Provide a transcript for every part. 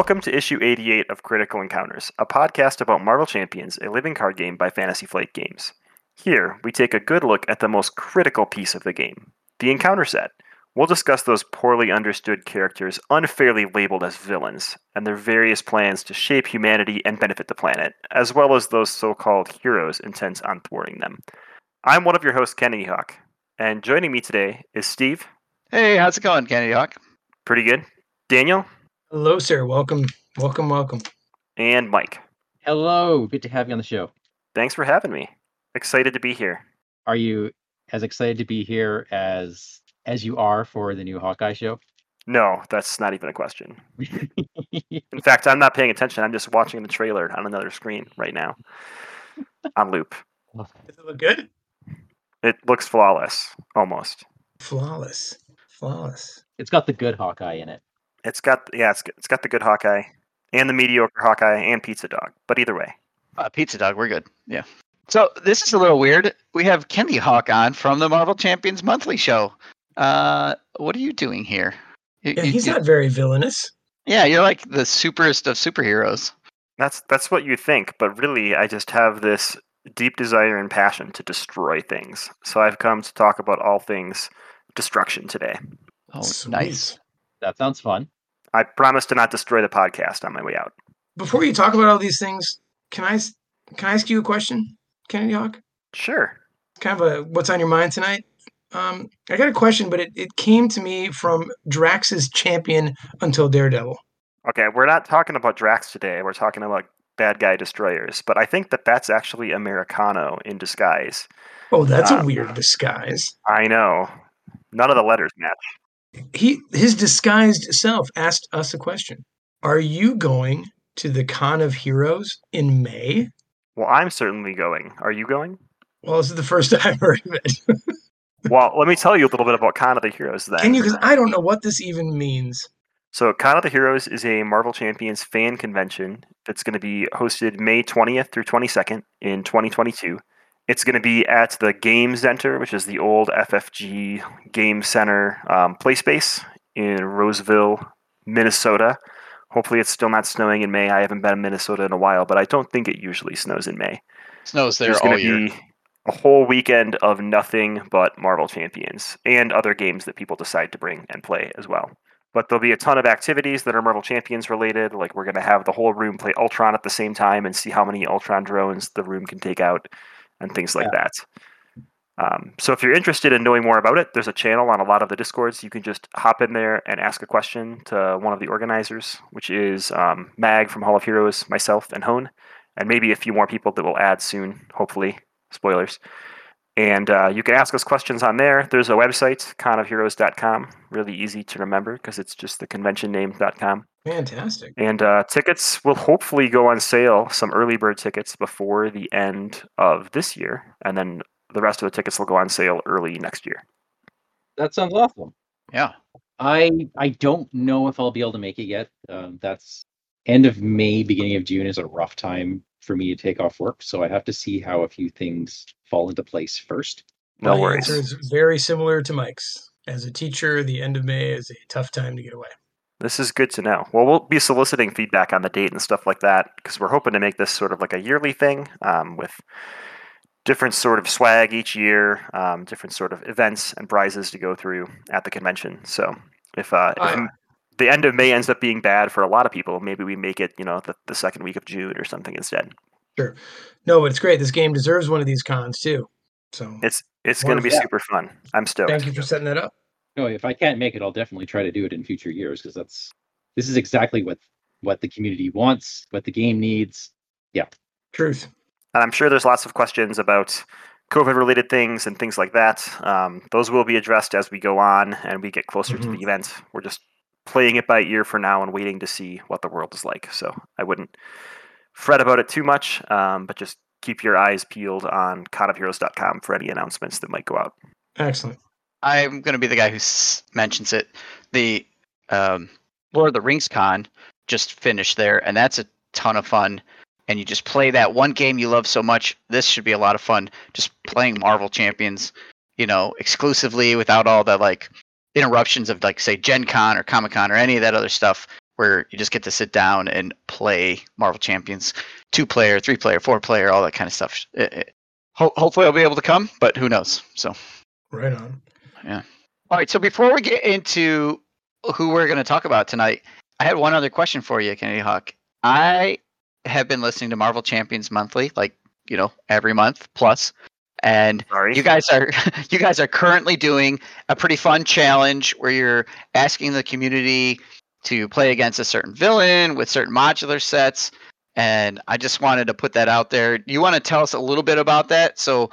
Welcome to issue 88 of Critical Encounters, a podcast about Marvel Champions, a living card game by Fantasy Flight Games. Here, we take a good look at the most critical piece of the game the encounter set. We'll discuss those poorly understood characters unfairly labeled as villains, and their various plans to shape humanity and benefit the planet, as well as those so called heroes intent on thwarting them. I'm one of your hosts, Kennedy Hawk, and joining me today is Steve. Hey, how's it going, Kennedy Hawk? Pretty good. Daniel. Hello, sir. Welcome, welcome, welcome. And Mike. Hello, good to have you on the show. Thanks for having me. Excited to be here. Are you as excited to be here as as you are for the new Hawkeye show? No, that's not even a question. In fact, I'm not paying attention. I'm just watching the trailer on another screen right now on loop. Does it look good? It looks flawless, almost. Flawless, flawless. it's got the good Hawkeye in it. It's got yeah, it's, it's got the good Hawkeye and the mediocre Hawkeye and Pizza Dog. But either way, Uh, Pizza Dog, we're good. Yeah. So this is a little weird. We have Kenny Hawk on from the Marvel Champions Monthly Show. Uh, what are you doing here? You- Yeah, you- he's you- not very villainous. Yeah, you're like the superest of superheroes. that's that's what you think. But really, I just have this deep desire and passion to destroy things. So I've come to talk about all things destruction today. Oh, Sweet. nice. That sounds fun. I promise to not destroy the podcast on my way out. Before you talk about all these things, can I s- can I ask you a question, Kennedy Hawk? Sure. Kind of a what's on your mind tonight? Um, I got a question, but it, it came to me from Drax's champion until Daredevil. Okay, we're not talking about Drax today. We're talking about bad guy destroyers. But I think that that's actually Americano in disguise. Oh, that's Ah. a weird disguise. I know. None of the letters match. He his disguised self asked us a question. Are you going to the Con of Heroes in May? Well, I'm certainly going. Are you going? Well, this is the first time I've heard of it. Well, let me tell you a little bit about Con of the Heroes then. Can you? Because I don't know what this even means. So, Con of the Heroes is a Marvel Champions fan convention that's going to be hosted May 20th through 22nd in 2022. It's going to be at the Game Center, which is the old FFG Game Center um, play space in Roseville, Minnesota. Hopefully, it's still not snowing in May. I haven't been in Minnesota in a while, but I don't think it usually snows in May. Snows there There's all going to year. be a whole weekend of nothing but Marvel Champions and other games that people decide to bring and play as well. But there'll be a ton of activities that are Marvel Champions related. Like we're going to have the whole room play Ultron at the same time and see how many Ultron drones the room can take out and things like that. Um, so if you're interested in knowing more about it, there's a channel on a lot of the discords. You can just hop in there and ask a question to one of the organizers, which is um, Mag from Hall of Heroes, myself, and Hone, and maybe a few more people that will add soon, hopefully. Spoilers. And uh, you can ask us questions on there. There's a website, conofheroes.com. Really easy to remember because it's just the convention name.com. Fantastic. And uh, tickets will hopefully go on sale, some early bird tickets before the end of this year. And then the rest of the tickets will go on sale early next year. That sounds awesome. Yeah. I I don't know if I'll be able to make it yet. Um, that's end of May, beginning of June is a rough time for me to take off work, so I have to see how a few things fall into place first. No My worries. answer is very similar to Mike's. As a teacher, the end of May is a tough time to get away. This is good to know. Well, we'll be soliciting feedback on the date and stuff like that because we're hoping to make this sort of like a yearly thing um, with different sort of swag each year, um, different sort of events and prizes to go through at the convention. So if, uh, if Ah. the end of May ends up being bad for a lot of people, maybe we make it, you know, the, the second week of June or something instead. Sure. No, but it's great. This game deserves one of these cons too. So It's it's going to be Wonderful. super fun. I'm stoked. thank you for setting that up. No, if I can't make it, I'll definitely try to do it in future years because that's this is exactly what what the community wants, what the game needs. Yeah, truth. And I'm sure there's lots of questions about COVID related things and things like that. Um, those will be addressed as we go on and we get closer to Mhm. the event. We're just playing it by ear for now and waiting to see what the world is like. So I wouldn't fret about it too much, um, but just keep your eyes peeled on conofheroes.com for any announcements that might go out. Excellent. I'm going to be the guy who s- mentions it. The um, Lord of the Rings con just finished there, and that's a ton of fun. And you just play that one game you love so much. This should be a lot of fun. Just playing Marvel Champions, you know, exclusively without all the like interruptions of like say Gen Con or Comic Con or any of that other stuff where you just get to sit down and play Marvel Champions, two player, three player, four player, all that kind of stuff. It, it, ho- hopefully, I'll be able to come, but who knows? So, Right on. All right. So before we get into who we're going to talk about tonight, I had one other question for you, Kennedy Hawk. I have been listening to Marvel Champions monthly, like you know, every month plus. plus, and Sorry. you guys are you guys are currently doing a pretty fun challenge where you're asking the community to play against a certain villain with certain modular sets and i just wanted to put that out there you want to tell us a little bit about that so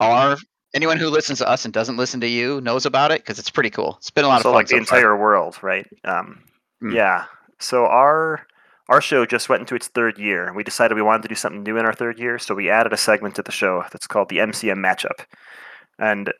our anyone who listens to us and doesn't listen to you knows about it because it's pretty cool it's been a lot so of fun like the so entire world, right? Um, Hmm. Yeah. So our our show just went into its third year. We decided we wanted to do something new in our third year, so we added a segment to the show that's called the MCM Matchup, and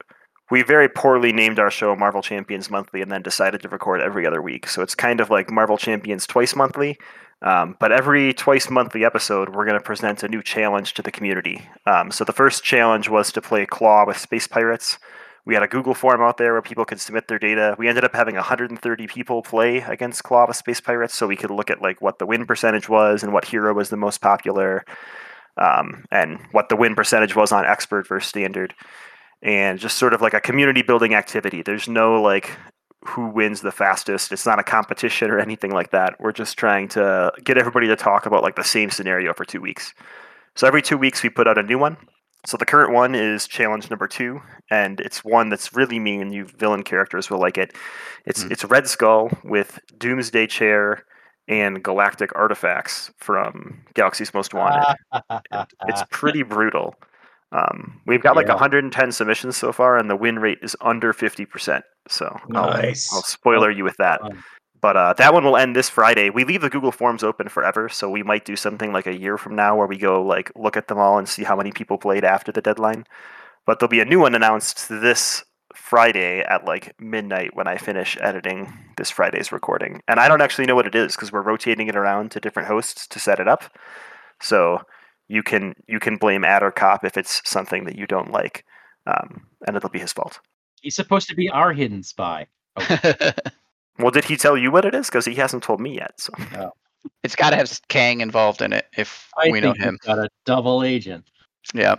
we very poorly named our show Marvel Champions Monthly, and then decided to record every other week. So it's kind of like Marvel Champions twice monthly. Um, but every twice monthly episode, we're going to present a new challenge to the community. Um, so the first challenge was to play Klaw with Space Pirates. We had a Google form out there where people could submit their data. We ended up having 130 people play against Klaw with Space Pirates, so we could look at like what the win percentage was and what hero was the most popular, um, and what the win percentage was on expert versus standard, and just sort of like a community building activity. There's no like who wins the fastest. It's not a competition or anything like that. We're just trying to get everybody to talk about like the same scenario for two weeks. So every two weeks we put out a new one. So the current one is challenge number two, and it's one that's really mean. You villain characters will like it. It's Mm. it's Red Skull with Doomsday Chair and Galactic Artifacts from Galaxy's Most Wanted. It's pretty brutal. Um, we've got like Yeah. 110 submissions so far, and the win rate is under 50%. So I'll, Nice. I'll spoiler you with that. But uh, that one will end this Friday. We leave the Google Forms open forever, so we might do something like a year from now where we go like look at them all and see how many people played after the deadline. But there'll be a new one announced this Friday at like midnight when I finish editing this Friday's recording. And I don't actually know what it is because we're rotating it around to different hosts to set it up. So you can you can blame Ad or Cop if it's something that you don't like, um, and it'll be his fault. He's supposed to be our hidden spy. Well, did he tell you what it is? Because he hasn't told me yet. So it's got to have Kang involved in it if I we know him. we've got a double agent. Yeah,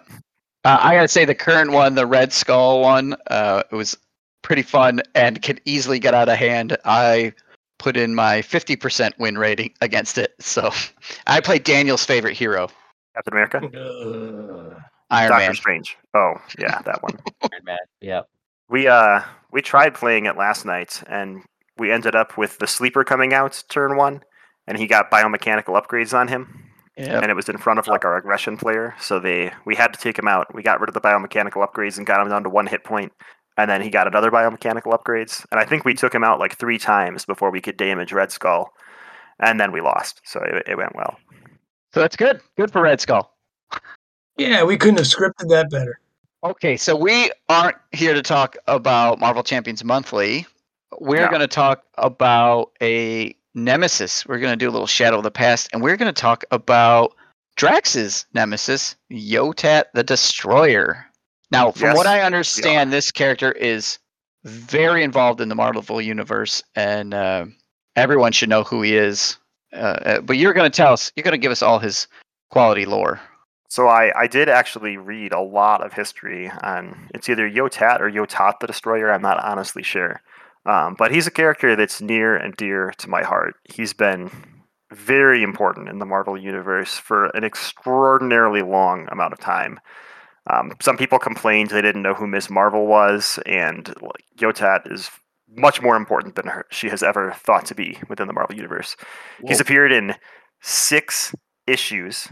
Uh, I gotta say the current one, the Red Skull one, uh, it was pretty fun and could easily get out of hand. I put in my 50% win rating against it, so I played Daniel's favorite hero, Captain America, Ugh. Iron Doctor Man. Strange. Oh yeah, that one. Iron Man. Yeah. We uh we tried playing it last night, and we ended up with the sleeper coming out turn one, and he got biomechanical upgrades on him, Yep. and it was in front of like our aggression player. So they we had to take him out. We got rid of the biomechanical upgrades and got him down to one hit point, and then he got another biomechanical upgrades. And I think we took him out like three times before we could damage Red Skull, and then we lost. So it, it went well. So that's good. Good for Red Skull. Yeah, we couldn't have scripted that better. Okay, so we aren't here to talk about Marvel Champions Monthly. We're No. going to talk about a nemesis. We're going to do a little Shadow of the Past, and we're going to talk about Drax's nemesis, Yotat the Destroyer. Now, from Yes, what I we understand, this character is very involved in the Marvel universe, and uh, everyone should know who he is. Uh, uh, but you're going to tell us, you're going to give us all his quality lore. So I, I did actually read a lot of history on it's either Yotat or Yotat the Destroyer. I'm not honestly sure, um, but he's a character that's near and dear to my heart. He's been very important in the Marvel universe for an extraordinarily long amount of time. Um, some people complained they didn't know who Miss Marvel was, and like, Yotat is much more important than her, she has ever thought to be within the Marvel universe. He's appeared in six issues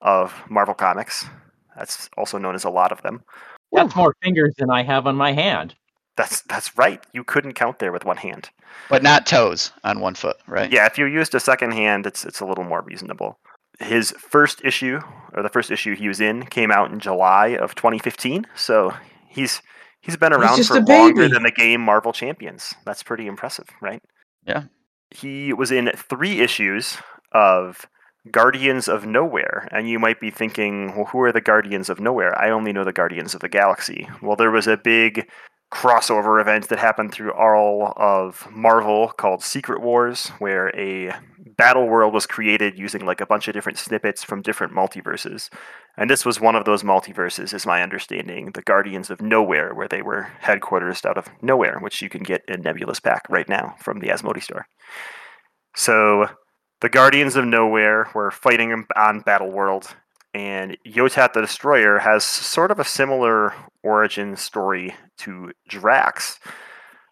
of Marvel Comics. That's also known as a lot of them. That's more fingers than I have on my hand. That's that's right. You couldn't count there with one hand. But not toes on one foot, right? Yeah, if you used a second hand, it's it's a little more reasonable. His first issue, or the first issue he was in, came out in July of 2015. So he's he's been around just for longer than the game Marvel Champions. That's pretty impressive, right? Yeah. He was in three issues of Guardians of Knowhere, and you might be thinking, well, who are the Guardians of Knowhere? I only know the Guardians of the Galaxy. Well, there was a big crossover event that happened through all of Marvel called Secret Wars, where a battle world was created using like a bunch of different snippets from different multiverses. And this was one of those multiverses, is my understanding, the Guardians of Knowhere, where they were headquartered out of Knowhere, which you can get in Nebulous Pack right now from the Asmodee store. So the Guardians of Knowhere were fighting on Battle World, and Yotat the Destroyer has sort of a similar origin story to Drax.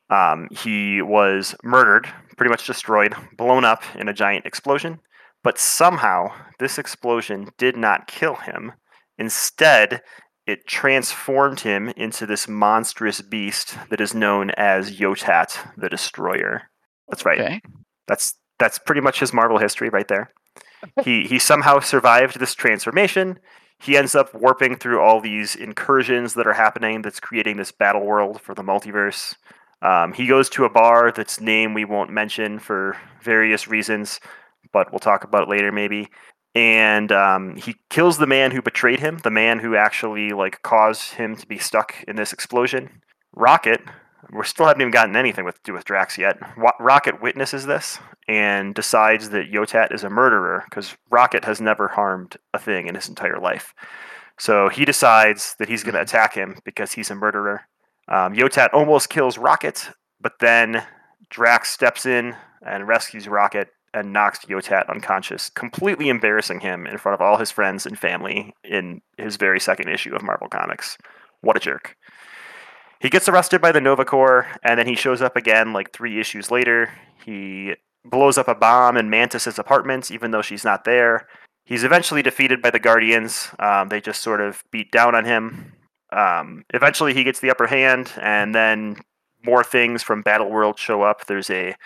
Um, he was murdered, pretty much destroyed, blown up in a giant explosion, but somehow this explosion did not kill him. Instead, it transformed him into this monstrous beast that is known as Yotat the Destroyer. That's right. Okay. That's that's pretty much his Marvel history right there. He he somehow survived this transformation. He ends up warping through all these incursions that are happening that's creating this battle world for the multiverse. Um, he goes to a bar that's name we won't mention for various reasons, but we'll talk about it later maybe. And um, he kills the man who betrayed him, the man who actually like caused him to be stuck in this explosion. Rocket, we still haven't even gotten anything with to do with Drax yet. Rocket witnesses this and decides that Yotat is a murderer because Rocket has never harmed a thing in his entire life. So he decides that he's going to attack him because he's a murderer. Um, Yotat almost kills Rocket, but then Drax steps in and rescues Rocket and knocks Yotat unconscious, completely embarrassing him in front of all his friends and family in his very second issue of Marvel Comics. What a jerk. He gets arrested by the Nova Corps, and then he shows up again like three issues later. He blows up a bomb in Mantis's apartment, even though she's not there. He's eventually defeated by the Guardians. Um, they just sort of beat down on him. Um, eventually, he gets the upper hand, and then more things from Battle World show up. There's a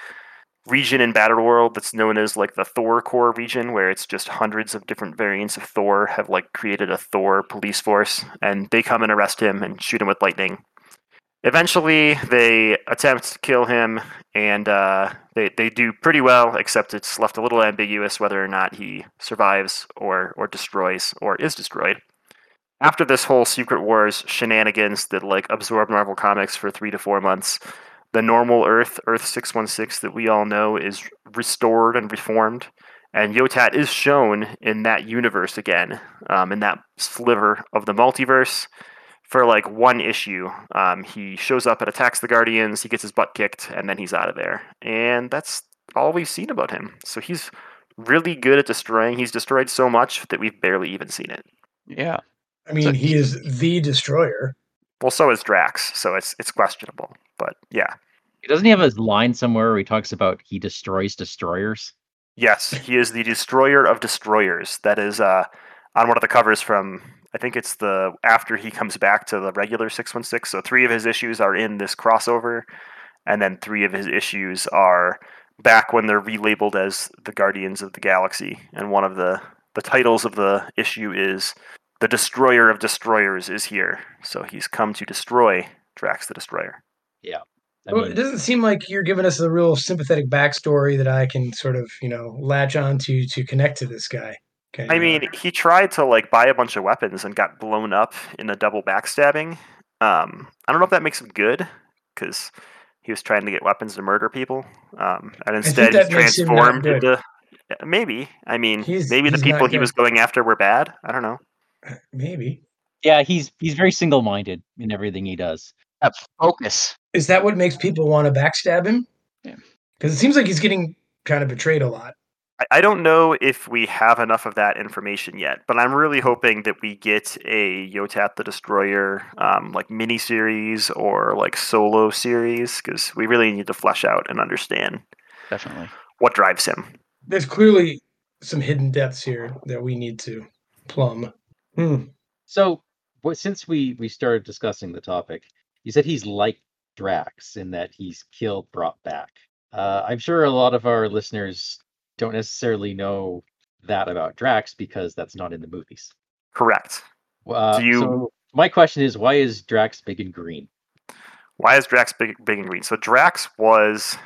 region in Battle World that's known as like the Thor Corps region, where it's just hundreds of different variants of Thor have like created a Thor police force, and they come and arrest him and shoot him with lightning. Eventually, they attempt to kill him, and uh, they they do pretty well. Except it's left a little ambiguous whether or not he survives or or destroys or is destroyed. After this whole Secret Wars shenanigans that like absorbed Marvel Comics for three to four months, the normal Earth, Earth six one six that we all know, is restored and reformed, and Yotat is shown in that universe again, um, in that sliver of the multiverse for like one issue. Um, he shows up and attacks the Guardians. He gets his butt kicked, and then he's out of there. And that's all we've seen about him. So he's really good at destroying. He's destroyed so much that we've barely even seen it. Yeah. I mean, So he he- is the destroyer. Well, so is Drax. So it's it's questionable. But yeah, Doesn't he have a line somewhere where he talks about he destroys destroyers? yes, he is the destroyer of destroyers. That is uh, on one of the covers from. I think it's the after he comes back to the regular six one six. So three of his issues are in this crossover, and then three of his issues are back when they're relabeled as the Guardians of the Galaxy. And one of the the titles of the issue is the Destroyer of Destroyers is here. So he's come to destroy Drax the Destroyer. I well, it doesn't seem like you're giving us a real sympathetic backstory that I can sort of, you know, latch onto to connect to this guy. Can I uh, mean, he tried to like buy a bunch of weapons and got blown up in a double backstabbing. Um, I don't know if that makes him good because he was trying to get weapons to murder people, um, and instead he that makes him not transformed into. Maybe I mean He's- maybe the people he was going after were bad. I don't know. maybe. yeah, he's he's very single-minded in everything he does. That focus. Is that what makes people want to backstab him? Yeah. Because it seems like he's getting kind of betrayed a lot. I, I don't know if we have enough of that information yet, but I'm really hoping that we get a Yotat the Destroyer um, like mini series or like solo series because we really need to flesh out and understand Definitely. what drives him. There's clearly some hidden depths here that we need to plumb. Hmm. So, what since we we started discussing the topic, you said he's like Drax in that he's killed, brought back. Uh, I'm sure a lot of our listeners don't necessarily know that about Drax because that's not in the movies. Correct. Uh, Do you- So my question is, why is Drax big and green? Why is Drax big, big and green? So Drax was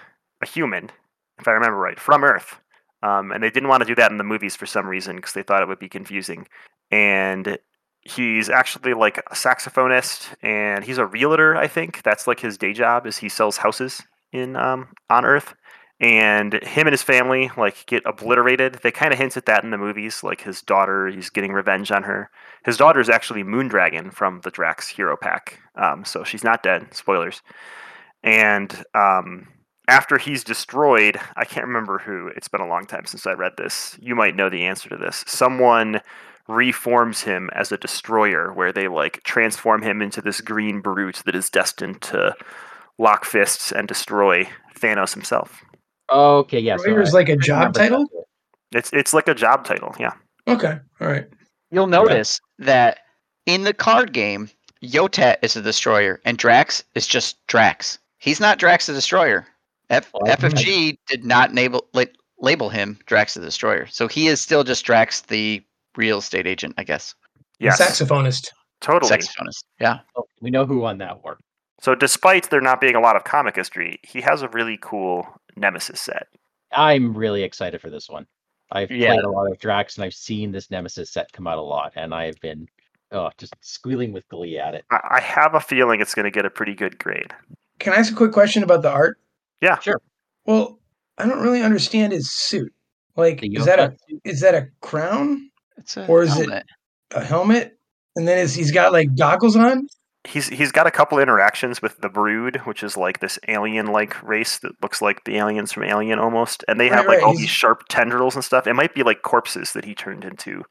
a human, if I remember right, from Earth, um, and they didn't want to do that in the movies for some reason because they thought it would be confusing. And he's actually like a saxophonist and he's a realtor. I think that's like his day job is he sells houses in um, on Earth. And him and his family like get obliterated. They kind of hint at that in the movies. Like his daughter, he's getting revenge on her. His daughter is actually Moondragon from the Drax Hero Pack, um, so she's not dead. Spoilers. And um, after he's destroyed, I can't remember who. It's been a long time since I read this. You might know the answer to this. Someone reforms him as a destroyer, where they like transform him into this green brute that is destined to lock fists and destroy Thanos himself. Okay, yeah. Destroyer is like a job title? It's it's like a job title, yeah. Okay, all right. You'll notice that in the card game, Yotat is a destroyer and Drax is just Drax. He's not Drax the Destroyer. F- Well, I- FFG did not label, la- label him Drax the Destroyer. So he is still just Drax the real estate agent, I guess. Yes, Saxophonist. totally. Saxophonist. Yeah. Oh, we know who won that war. So, despite there not being a lot of comic history, he has a really cool Nemesis set. I'm really excited for this one. I've Yeah. played a lot of Drax and I've seen this Nemesis set come out a lot, and I've been oh just squealing with glee at it. I, I have a feeling it's going to get a pretty good grade. Can I ask a quick question about the art? Yeah, Sure. Well, I don't really understand his suit. Like, is that a suit? is that a crown, It's a Or is it- helmet. a helmet, and then is he's got like goggles on? He's he's got a couple interactions with the Brood, which is like this alien-like race that looks like the aliens from Alien almost, and they have like right, all he's- these sharp tendrils and stuff. It might be like corpses that he turned into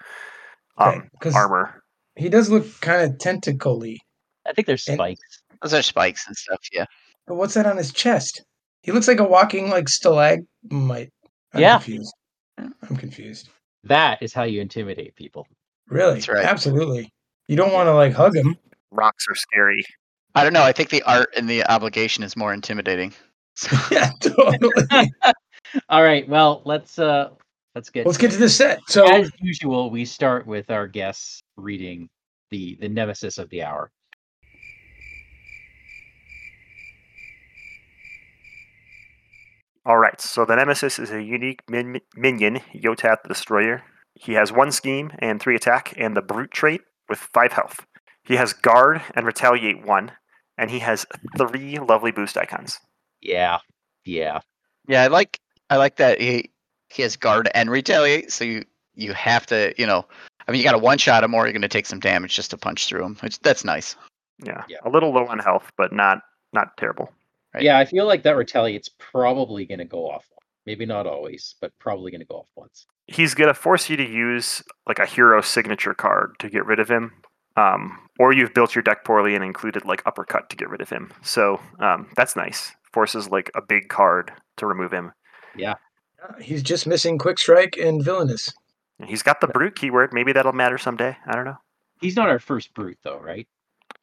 um, Okay, 'cause armor. he does look kind of tentacle-y. I think there's And- spikes. Those are spikes and stuff. Yeah. But what's that on his chest? He looks like a walking like stalagmite. I'm Yeah. confused. I'm confused. That is how you intimidate people. Really? That's right. Absolutely. You don't want to like hug him. Rocks are scary. I don't know. I think the art and the obligation is more intimidating. yeah, totally. All right, well let's uh let's get Let's get to the set. So as usual. We start with our guests reading the the nemesis of the hour. All right, so the Nemesis is a unique min- minion, Yotat the Destroyer. He has one scheme and three attack, and the Brute trait with five health. He has Guard and Retaliate one, and he has three lovely boost icons. Yeah, yeah. Yeah, I like I like that he he has guard and retaliate, so you you have to you know I mean you got to one shot him or you're gonna take some damage just to punch through him. Which that's nice. Yeah, Yeah. a little low on health, but not not terrible. Right. Yeah, I feel like that retaliate's probably going to go off. Maybe not always, but probably going to go off once. He's gonna force you to use like a hero signature card to get rid of him, um, or you've built your deck poorly and included like uppercut to get rid of him. So um, that's nice. Forces like a big card to remove him. Yeah. he's just missing quick strike and villainous. He's got the brute keyword. Maybe that'll matter someday. I don't know. He's not our first brute, though, right?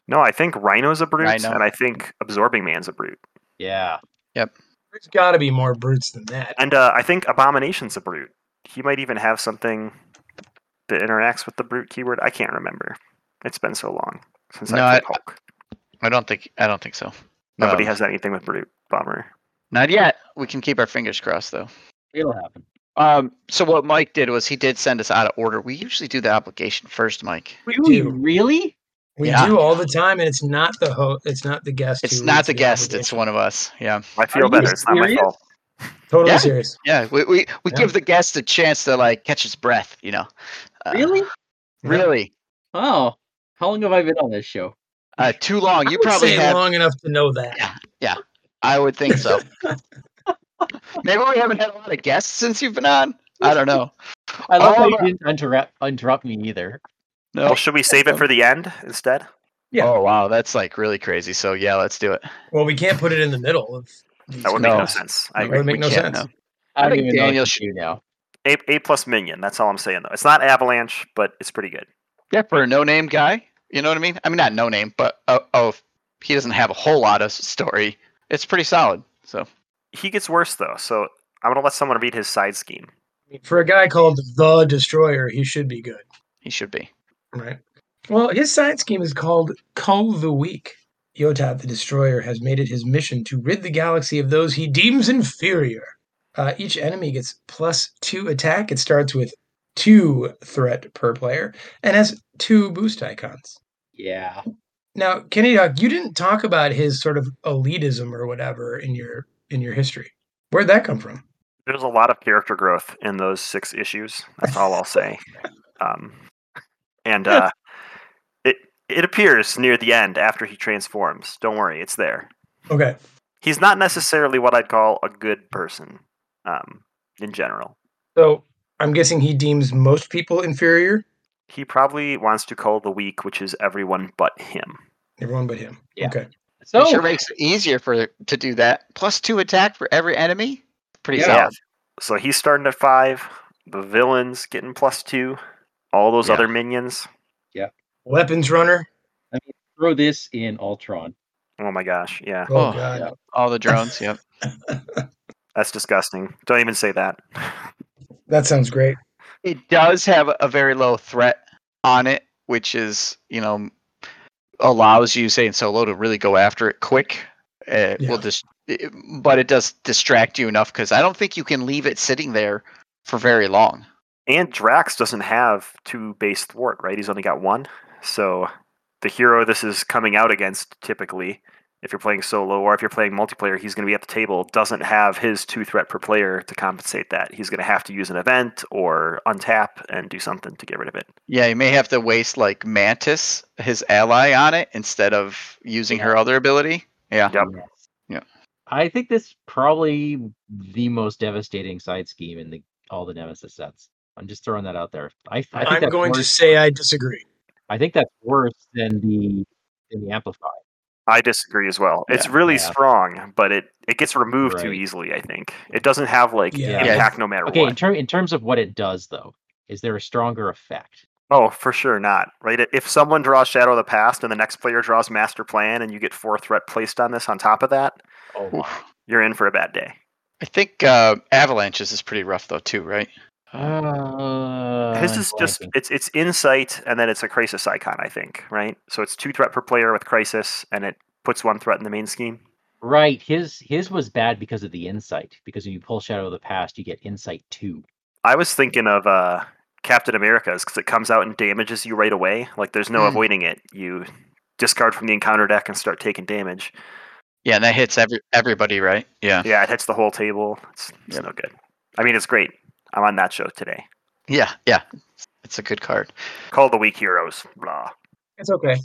No, I think Rhino's a brute, Rhino. and I think Absorbing Man's a brute, Yeah. Yep. There's got to be more brutes than that. and uh, I think Abomination's a brute. He might even have something that interacts with the brute keyword. I can't remember. It's been so long since No, I I- Hulk. I don't think I don't think so. Nobody Um, has anything with brute. Bomber. Not yet. We can keep our fingers crossed though. It'll happen. Um, so what Mike did was he did send us out of order. We usually do the application first, Mike. We Do really? We Yeah. do all the time, and it's not the ho- It's not the guest. It's who not reads the guest. It's one of us. Yeah, I feel you better. It's not my fault. Totally Yeah. serious. yeah. We we, we Yeah. give the guest a chance to like catch his breath. You know. Uh, Really? Really. Oh, how long have I been on this show? Uh, too long. I You would probably say have. long enough to know that. Yeah, yeah, I would think so. Maybe we haven't had a lot of guests since you've been on. I don't know. I love how Oh, you didn't interrupt interrupt me either. No. Well, should we save it for the end instead? Yeah. Oh wow, that's like really crazy. So yeah, let's do it. Well, we can't put it in the middle of. That would No. make no sense. I That agree. would make no sense. no. I I think even Daniel what should- do now. A A plus minion. That's all I'm saying though. It's not Avalanche, but it's pretty good. Yeah, for a no-name guy, you know what I mean? I mean, not no-name, but oh, oh, he doesn't have a whole lot of story. It's pretty solid. So He gets worse though. So I'm gonna let someone read his side scheme. For a guy called the Destroyer, he should be good, he should be. right? Well, his side scheme is called Cull the Weak. Yotat the Destroyer has made it his mission to rid the galaxy of those he deems inferior. Uh, each enemy gets plus two attack. It starts with two threat per player and has two boost icons. Yeah. Now, Kenny Doc, you didn't talk about his sort of elitism or whatever in your in your history. Where'd that come from? There's a lot of character growth in those six issues. That's all I'll say. Um, and uh, it it appears near the end after he transforms. Don't worry, it's there. Okay. He's not necessarily what I'd call a good person, um, in general. So I'm guessing he deems most people inferior. He probably wants to call the weak, which is everyone but him. Everyone but him. Yeah. Okay. So it sure makes it easier for to do that. Plus two attack for every enemy. Pretty Yeah. solid. So he's starting at five. The villain's getting plus two. All those Yeah. other minions. Yeah. Weapons runner. throw this in Ultron. Oh my gosh, yeah, Oh, Oh, god. yeah. All the drones. Yep. that's disgusting. Don't even say that. That sounds great. It does have a very low threat on it, which is you know allows you say in solo to really go after it quick. It Yeah. will just, it- but it does distract you enough because I don't think you can leave it sitting there for very long. And Drax doesn't have two base thwart, right? He's only got one. So the hero this is coming out against typically, if you're playing solo or if you're playing multiplayer, he's going to be at the table, doesn't have his two threat per player to compensate that. He's going to have to use an event or untap and do something to get rid of it. Yeah, you may have to waste like Mantis, his ally, on it instead of using her other ability. Yeah. Yep. Yeah. I think this is probably the most devastating side scheme in the all the Nemesis sets. I'm just throwing that out there. I, I think I'm that's going to say I disagree. I think that's worse than the than the amplify. I disagree as well. It's really Yeah. strong, but it, it gets removed too easily, I think. It doesn't have like Yeah. impact no matter Okay, in what. term in terms of what it does though, is there a stronger effect? Oh, for sure not. Right? If someone draws Shadow of the Past and the next player draws Master Plan and you get four threat placed on this on top of that, Oh Oof. you're in for a bad day. I think uh, Avalanches is pretty rough though too, right? Uh, His is just it's it's insight and then it's a crisis icon, I think, right? So it's two threat per player with crisis and it puts one threat in the main scheme. right. His his was bad because of the insight. Because when you pull Shadow of the Past, you get insight two. I was thinking of uh Captain America's because it comes out and damages you right away. Like there's no Hmm. avoiding it. You discard from the encounter deck and start taking damage. Yeah, and that hits every everybody, right? Yeah. Yeah, it hits the whole table. It's, it's Yep. no good. I mean, it's great. I'm on that show today. Yeah, yeah. It's a good card. Call the weak heroes. Blah. It's okay.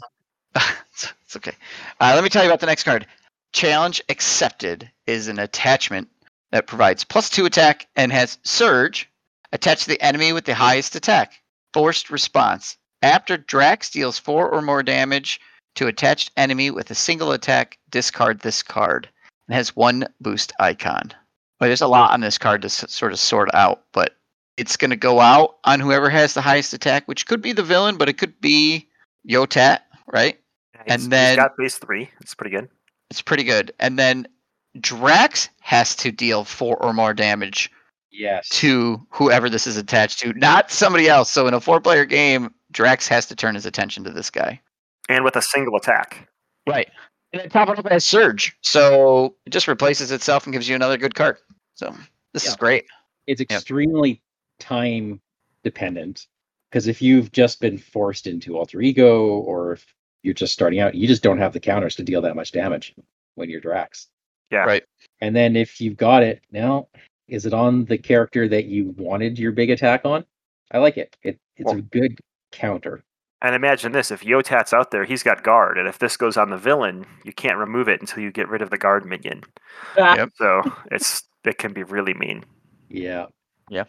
it's, it's okay. Uh, let me tell you about the next card. Challenge accepted is an attachment that provides plus two attack and has surge attached to the enemy with the highest attack. Forced response. After Drax deals four or more damage to attached enemy with a single attack, discard this card. And has one boost icon. Well, there's a lot on this card to sort of sort out, but it's going to go out on whoever has the highest attack, which could be the villain, but it could be Yotat, right? He's- And then- he's got base three. It's pretty good. It's pretty good. And then Drax has to deal four or more damage Yes. to whoever this is attached to, not somebody else. So in a four player game, Drax has to turn his attention to this guy. And with a single attack. Right. And then top it up as Surge. So it just replaces itself and gives you another good card. So this is great. it's extremely time dependent because if you've just been forced into alter ego or if you're just starting out you just don't have the counters to deal that much damage when you're drax Yeah. Right. and then if you've got it now is it on the character that you wanted your big attack on i like it, it it's a good counter And imagine this: if Yotat's out there, he's got guard, and if this goes on the villain, you can't remove it until you get rid of the guard minion. Yep. So it's it can be really mean. yeah Yeah,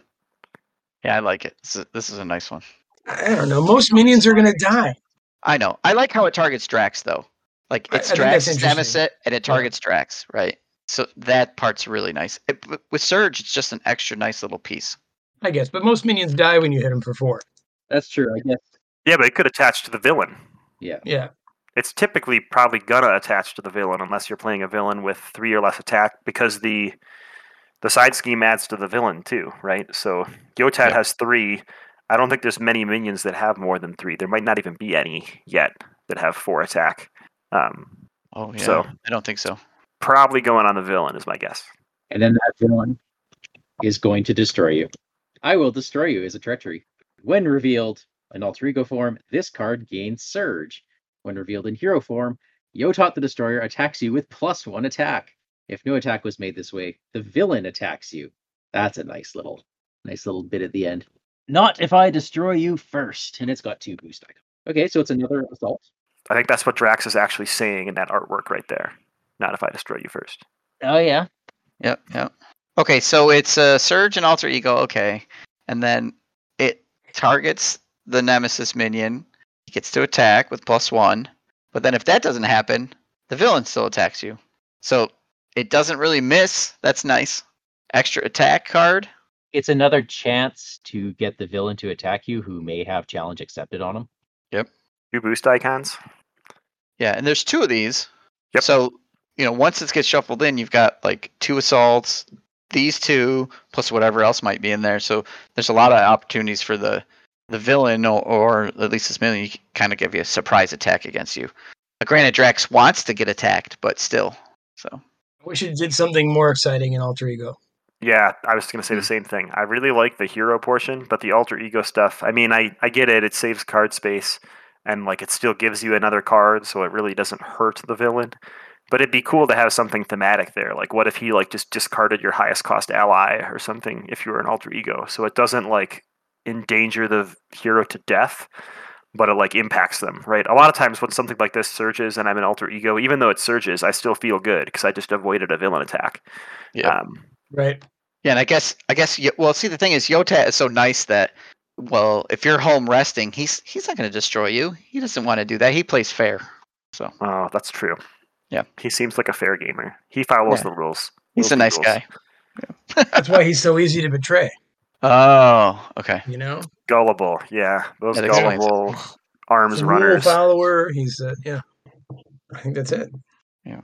Yeah, I like it. This is, this is a nice one. I don't know. Most minions are going to die. I know. I like how it targets Drax though. Like I- it's I think that's Drax. Nemesis and it Yeah. targets Drax, right? So that part's really nice. It, with Surge, it's just an extra nice little piece. I guess, but most minions die when you hit them for four. that's true i guess Yeah, but it could attach to the villain. yeah Yeah. It's typically probably gonna attach to the villain unless you're playing a villain with three or less attack, because the the side scheme adds to the villain too, right? So Yotat Yeah. has three. I don't think there's many minions that have more than three. There might not even be any yet that have four attack. Um, Oh yeah. So- I don't think so. probably going on the villain is my guess. and then that villain is going to destroy you i will destroy you as a treachery When revealed in alter ego form, this card gains Surge. When revealed in hero form, Yotat the Destroyer attacks you with plus one attack. If no attack was made this way, the villain attacks you. That's a nice little, nice little bit at the end. Not if I destroy you first, and it's got two boost icons. Okay, so it's another assault. I think that's what Drax is actually saying in that artwork right there. Not if I destroy you first. Oh yeah, Yep, yep. Okay, so it's a surge and alter ego. Okay, and then it targets the nemesis minion. He gets to attack with plus one, but then if that doesn't happen, the villain still attacks you. So it doesn't really miss. That's nice. Extra attack card. it's another chance to get the villain to attack you who may have challenge accepted on him. Yep. Two boost icons. Yeah, and there's two of these. Yep. So you know, once it gets shuffled in, you've got like two assaults, these two plus whatever else might be in there. So there's a lot of opportunities for the the villain or, or at least this minion kind of give you a surprise attack against you. Uh, granted, Drax wants to get attacked, but still. So I wish it did something more exciting in Alter Ego. Yeah, I was going to say the same thing. I really like the hero portion, but the alter ego stuff, I mean, I, I get it. It saves card space and like it still gives you another card, so it really doesn't hurt the villain. But it'd be cool to have something thematic there. Like what if he like just discarded your highest cost ally or something if you were an alter ego. So it doesn't like endanger the hero to death, but it like impacts them, right? A lot of times when something like this surges and I'm an alter ego, even though it surges, I still feel good because I just avoided a villain attack. Yeah. Um, Right. yeah, and I guess I guess well, see the thing is Yota is so nice that well, if you're home resting, he's he's not going to destroy you. He doesn't want to do that. He plays fair. So Oh, that's true. Yeah. He seems like a fair gamer. He follows Yeah. the rules. he's Rules a nice rules. guy. That's why he's so easy to betray. Oh, okay. You know, Gullible. Yeah. Those That explains it. gullible arms he's rule runners. follower. He's uh, yeah. I think that's it. Yeah.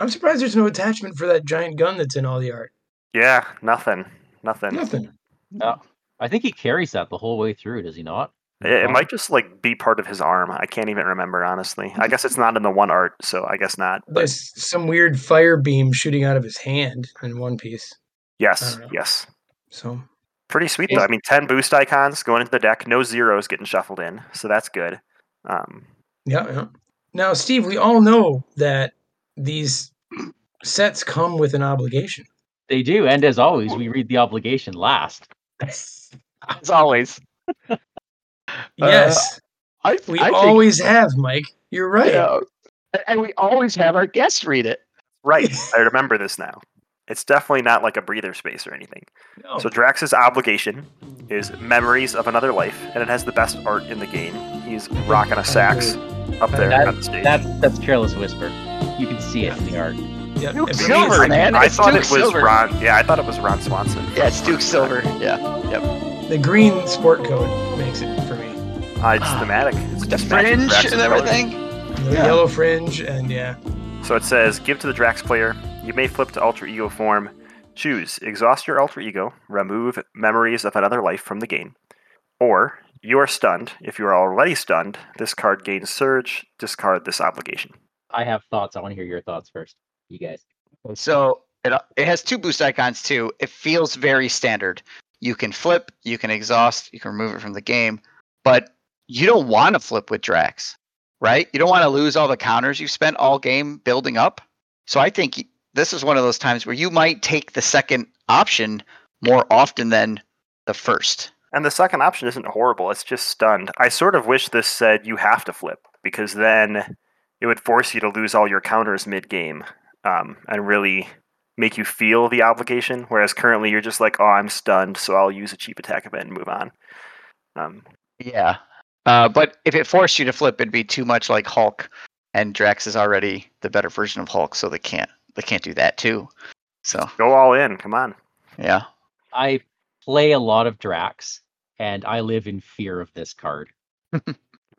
I'm surprised there's no attachment for that giant gun that's in all the art. Yeah, nothing. Nothing. Nothing. No, I think he carries that the whole way through. Does he not? It, it might just like be part of his arm. I can't even remember honestly. I guess it's not in the one art, so I guess not. But There's some weird fire beam shooting out of his hand in one piece. yes, yes. So Pretty sweet though. I mean, ten boost icons going into the deck. No zeros getting shuffled in, so that's good. Um, yeah, yeah. Now, Steve, we all know that these sets come with an obligation. They do, and as always, we read the obligation last. As always. yes, I, we I think- always have, Mike. You're right. Yeah. And we always have our guests read it. right. I remember this now. It's definitely not like a breather space or anything. No. So Drax's obligation is memories of another life, and it has the best art in the game. He's rocking a sax up there That- on the stage. That's that's careless whisper. You can see it in the art. yeah, Duke if it Silver, means- man. I It's thought Duke it was Silver. Ron. Yeah, I thought it was Ron Swanson. Yeah, it's Duke Silver. Yeah. Yep. The green sport coat makes it for me. Uh, it's thematic. It's The fringe and colors. everything. The Yeah. yellow fringe and yeah. So it says, give to the Drax player. You may flip to alter ego form. Choose exhaust your alter ego, remove memories of another life from the game, or you are stunned. If you are already stunned, this card gains surge. Discard this obligation. I have thoughts. I want to hear your thoughts first. You guys. So it it has two boost icons too. It feels very standard. You can flip, you can exhaust, you can remove it from the game, but you don't want to flip with Drax, right? You don't want to lose all the counters you've spent all game building up. So I think y- this is one of those times where you might take the second option more often than the first. And the second option isn't horrible. It's just stunned. I sort of wish this said you have to flip because then it would force you to lose all your counters mid game um, and really make you feel the obligation. Whereas currently you're just like, oh, I'm stunned, so I'll use a cheap attack event and move on. Um, Yeah. Uh, but if it forced you to flip, it'd be too much like Hulk, and Drax is already the better version of Hulk, so they can't they can't do that too. So go all in. Come on. yeah. I play a lot of Drax, and I live in fear of this card.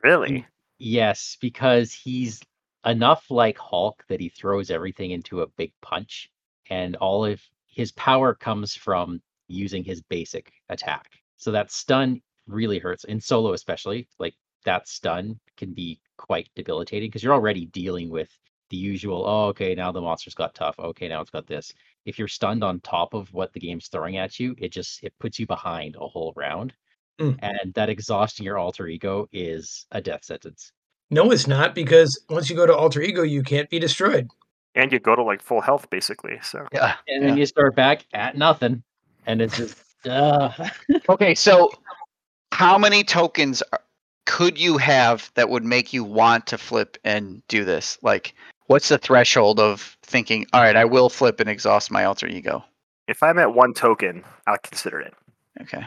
Really? Yes, because he's enough like Hulk that he throws everything into a big punch, and all of his power comes from using his basic attack. So that stun really hurts in solo, especially. Like that stun can be quite debilitating because you're already dealing with the usual. Oh, okay, now the monster's got tough. Okay, now it's got this. If you're stunned on top of what the game's throwing at you, it just it puts you behind a whole round. Mm. and that exhausting your alter ego is a death sentence. No, it's not because once you go to alter ego, you can't be destroyed. And you go to like full health basically. So Yeah. And then you start back at nothing, and it's just uh, Okay, so how many tokens are- could you have that would make you want to flip and do this? Like, what's the threshold of thinking, all right, I will flip and exhaust my alter ego? if I'm at one token, I'll consider it. Okay.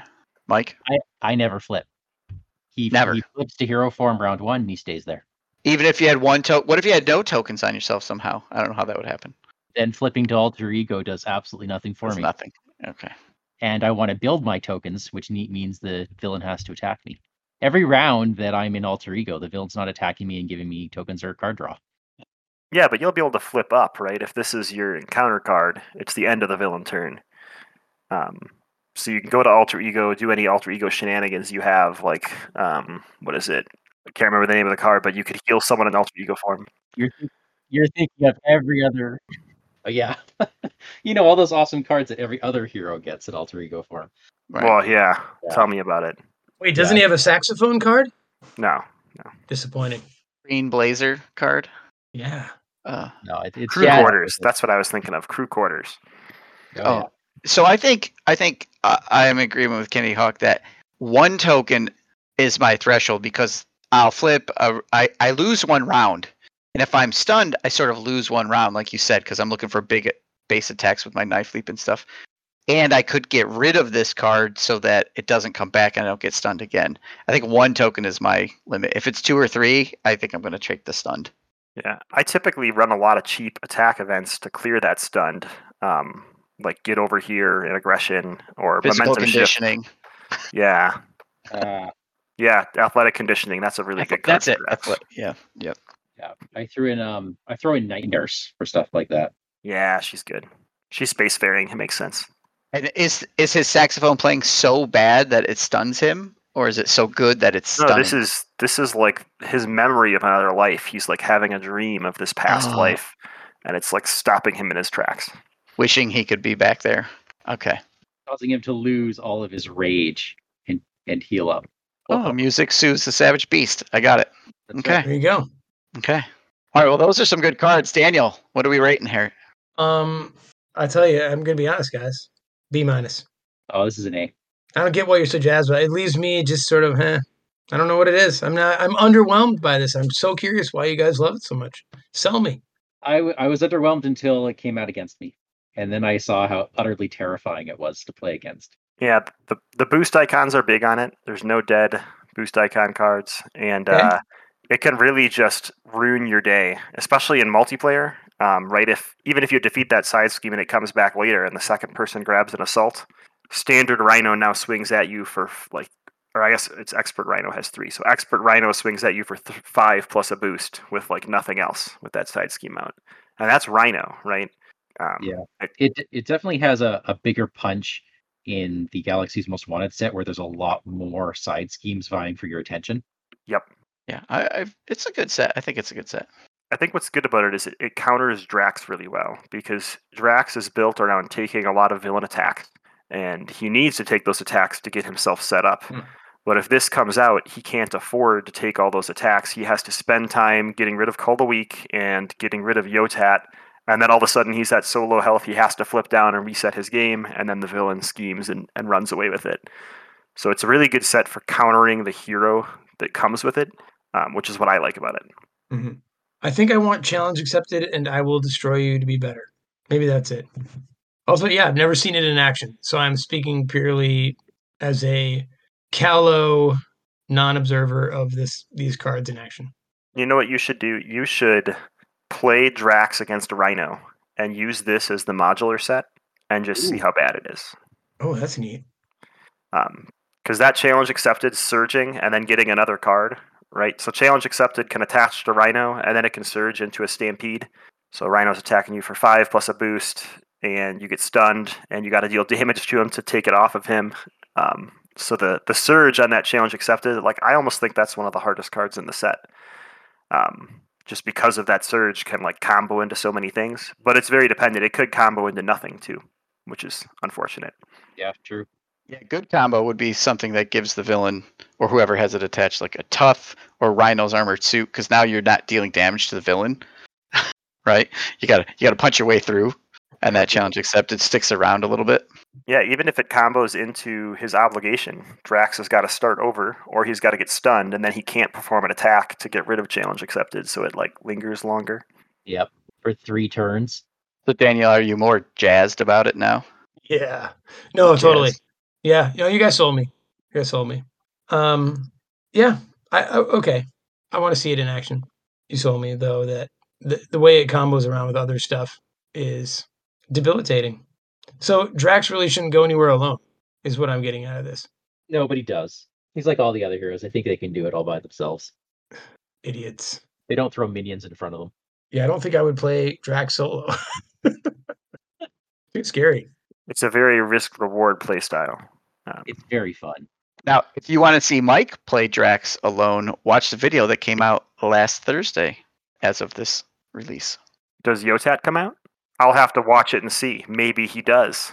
Mike? I I never flip. He Never. he flips to hero form round one, and he stays there. Even if you had one token, what if you had no tokens on yourself somehow? I don't know how that would happen. Then flipping to alter ego does absolutely nothing for Does me. nothing. Okay. and I want to build my tokens, which ne- means the villain has to attack me. Every round that I'm in alter ego, the villain's not attacking me and giving me tokens or card draw. Yeah, but you'll be able to flip up, right? If this is your encounter card, it's the end of the villain turn. Um, so you can go to alter ego, do any alter ego shenanigans you have, like um, what is it? I can't remember the name of the card, but you could heal someone in alter ego form. You're th- you're thinking of every other. Oh, yeah, you know all those awesome cards that every other hero gets in alter ego form. Right. Well, yeah, Yeah. Tell me about it. Wait, doesn't Yeah. he have a saxophone card? No, no. Disappointing. Green Blazer card. Yeah. Uh, No, it, it's crew yeah, quarters. That's what I was thinking of. Crew quarters. Oh, Oh, yeah. so I think I think uh, I am in agreement with Kenny Hawk that one token is my threshold because I'll flip. A, I I lose one round, and if I'm stunned, I sort of lose one round, like you said, because I'm looking for big base attacks with my knife leap and stuff. And I could get rid of this card so that it doesn't come back and I don't get stunned again. I think one token is my limit. If it's two or three, I think I'm going to take the stunned. Yeah, I typically run a lot of cheap attack events to clear that stunned. Um, like get over here and aggression or Physical momentum shift. conditioning. Yeah, Uh, yeah, athletic conditioning. That's a really good card. That's it. for That's what. Yeah. Yep. yeah, I threw in um, I throw in night nurse for stuff like that. Yeah, she's good. She's spacefaring. It makes sense. And is is his saxophone playing so bad that it stuns him, or is it so good that it's No, stunning? this is this is like his memory of another life. He's like having a dream of this past Oh. life, and it's like stopping him in his tracks. wishing he could be back there. Okay. causing him to lose all of his rage and and heal up. Oh, music soothes the savage beast. I got it. That's Okay. right. There you go. Okay. All right. Well, those are some good cards. Daniel, what are we rating here? Um, I tell you, I'm gonna be honest, guys. B minus. Oh, this is an A. I don't get why you're so jazzed, but it leaves me just sort of, eh. I don't know what it is. I'm not. I'm underwhelmed by this. I'm so curious why you guys love it so much. Sell me. I, w- I was underwhelmed until it came out against me, and then I saw how utterly terrifying it was to play against. Yeah, the the boost icons are big on it. There's no dead boost icon cards, and Okay. uh, it can really just ruin your day, especially in multiplayer. Um, right? If even if you defeat that side scheme and it comes back later, and the second person grabs an assault, standard Rhino now swings at you for like, or I guess it's expert Rhino has three, so expert Rhino swings at you for th- five plus a boost with like nothing else with that side scheme out, and that's Rhino, right? Um, Yeah. it- It it definitely has a, a bigger punch in the Galaxy's Most Wanted set, where there's a lot more side schemes vying for your attention. yep. Yeah, I, I've, it's a good set. I think it's a good set. I think what's good about it is it, it counters Drax really well because Drax is built around taking a lot of villain attacks, and he needs to take those attacks to get himself set up. Hmm. But if this comes out, he can't afford to take all those attacks. He has to spend time getting rid of Call the Weak and getting rid of Yotat, and then all of a sudden he's at so low health he has to flip down and reset his game, and then the villain schemes and, and runs away with it. So it's a really good set for countering the hero that comes with it, um, which is what I like about it. hmm I think I want challenge accepted, and I will destroy you to be better. Maybe that's it. Also, yeah, I've never seen it in action, so I'm speaking purely as a callow non-observer of this these cards in action. You know what you should do? You should play Drax against Rhino and use this as the modular set and just see how bad it is. Oh, that's neat. Um, because that challenge accepted surging and then getting another card, right? So challenge accepted can attach to Rhino and then it can surge into a Stampede. So Rhino's attacking you for five plus a boost, and you get stunned, and you got to deal damage to him to take it off of him. Um, so the the surge on that challenge accepted, like I almost think that's one of the hardest cards in the set. Um, just because of that surge can like combo into so many things, but it's very dependent. It could combo into nothing too, which is unfortunate. Yeah, true. Yeah, good combo would be something that gives the villain or whoever has it attached like a tough or rhino's armored suit because now you're not dealing damage to the villain. right? You gotta you gotta punch your way through and that challenge accepted sticks around a little bit. Yeah, even if it combos into his obligation, Drax has got to start over, or he's got to get stunned, and then he can't perform an attack to get rid of challenge accepted, so it like lingers longer. Yep. For three turns. So Daniel, are you more jazzed about it now? Yeah. No, totally. Yes. Yeah. You know, you guys sold me. You guys sold me. Um, yeah. I, I okay. I want to see it in action. You sold me though that the the way it combos around with other stuff is debilitating. So Drax really shouldn't go anywhere alone. Is what I'm getting out of this. No, but he does. He's like all the other heroes. I think they can do it all by themselves. Idiots. They don't throw minions in front of them. Yeah, I don't think I would play Drax solo. Too scary. It's a very risk reward play style. Um, It's very fun. Now, if you want to see Mike play Drax alone, watch the video that came out last Thursday as of this release. does Yotat come out? I'll have to watch it and see. Maybe he does.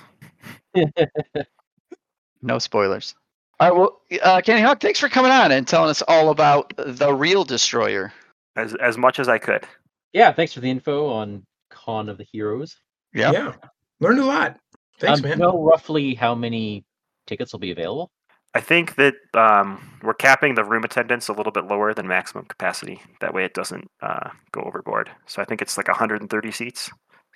No spoilers. All right, well, uh, Kenny Hawk, thanks for coming on and telling us all about the real Destroyer. As as much as I could. Yeah, thanks for the info on Con of the Heroes. Yeah. Yeah. Learned a lot. Thanks, um, man. Know roughly how many tickets will be available? I think that um, we're capping the room attendance a little bit lower than maximum capacity. That way, it doesn't uh, go overboard. So I think it's like 130 seats.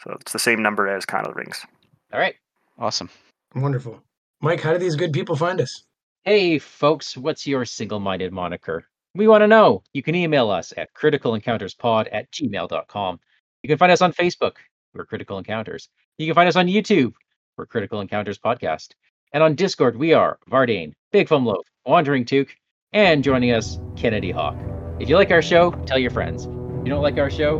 So it's the same number as Con of the Rings. All right. Awesome. Wonderful. Mike, how do these good people find us? Hey, folks, what's your single minded moniker? We want to know. You can email us at criticalencounterspod at gmail.com. You can find us on Facebook. We're Critical Encounters. You can find us on YouTube. We're Critical Encounters Podcast. And on Discord, we are Vardane, Big Fum Loaf, Wandering Took, and joining us, Kennedy Hawk. If you like our show, tell your friends. If you don't like our show,